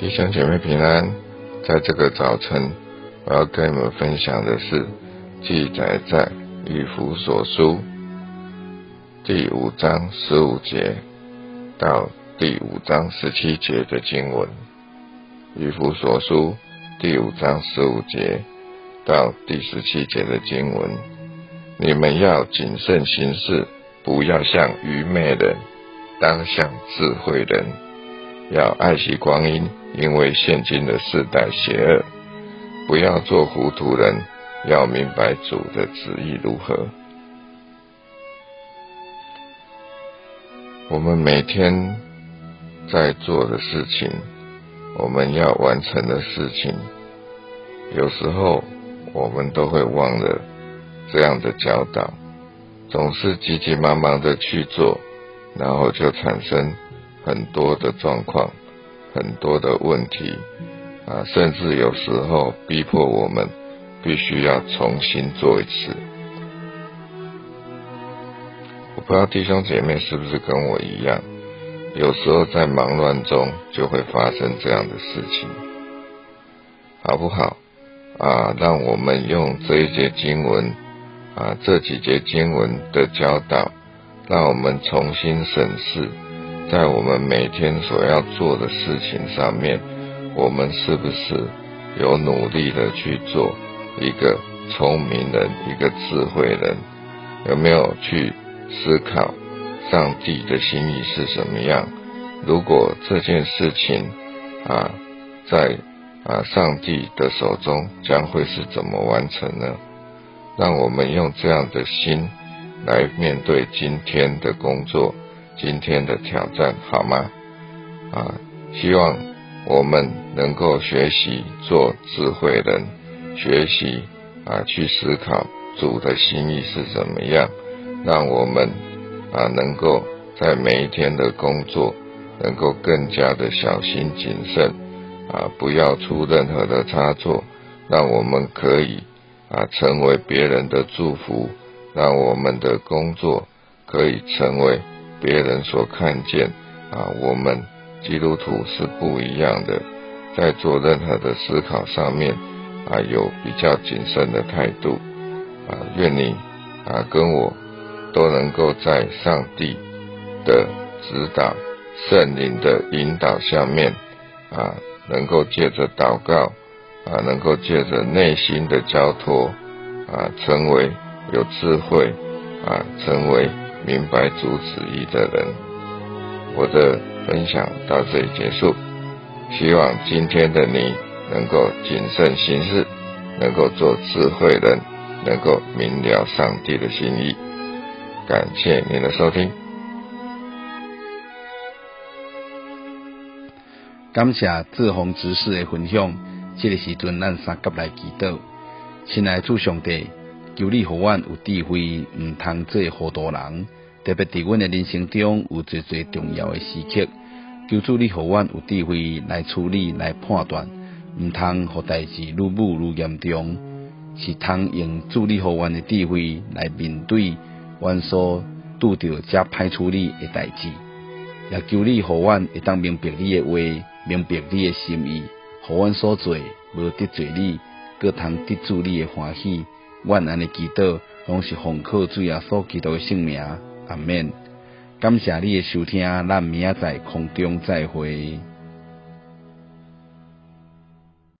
弟兄姐妹平安，在这个早晨，我要跟你们分享的是记载在以弗所书第五章十五节到第五章十七节的经文。以弗所书第五章十五节到第十七节的经文，你们要谨慎行事，不要像愚昧人，当像智慧人，要爱惜光阴。因为现今的世代邪恶，不要做糊涂人，要明白主的旨意如何。我们每天在做的事情，我们要完成的事情，有时候我们都会忘了这样的教导，总是急急忙忙的去做，然后就产生很多的状况。很多的问题啊，甚至有时候逼迫我们必须要重新做一次。我不知道弟兄姐妹是不是跟我一样，有时候在忙乱中就会发生这样的事情，好不好？啊，让我们用这一节经文啊，这几节经文的教导，让我们重新审视。在我们每天所要做的事情上面，我们是不是有努力的去做一个聪明人、一个智慧人？有没有去思考上帝的心意是什么样？如果这件事情啊，在啊上帝的手中将会是怎么完成呢？让我们用这样的心来面对今天的工作。今天的挑战好吗？啊，希望我们能够学习做智慧人，学习啊去思考主的心意是怎么样，让我们啊能够在每一天的工作能够更加的小心谨慎啊，不要出任何的差错，让我们可以啊成为别人的祝福，让我们的工作可以成为。别人所看见啊，我们基督徒是不一样的，在做任何的思考上面啊，有比较谨慎的态度啊。愿你啊跟我都能够在上帝的指导、圣灵的引导下面啊，能够借着祷告啊，能够借着内心的交托啊，成为有智慧啊，成为。明白主旨意的人，我的分享到这里结束。希望今天的你能够谨慎行事，能够做智慧人，能够明了上帝的心意。感谢您的收听。感谢志宏执事的分享。这个时阵，咱三甲来祈祷，亲爱的主上帝，求你互阮有智慧，毋通做糊涂人。特别伫阮的人生中有最最重要的时刻，求主你互阮有智慧来处理、来判断，毋通互代志愈舞愈严重，是通用主你互阮的智慧来面对阮所拄着遮歹处理的代志。也求你互阮会当明白你的话，明白你的心意，互阮所做无得罪你，各通得主你诶欢喜。阮安尼祈祷，拢是奉靠主耶稣基督的圣名。阿免，感谢你诶收听，咱明仔载空中再会。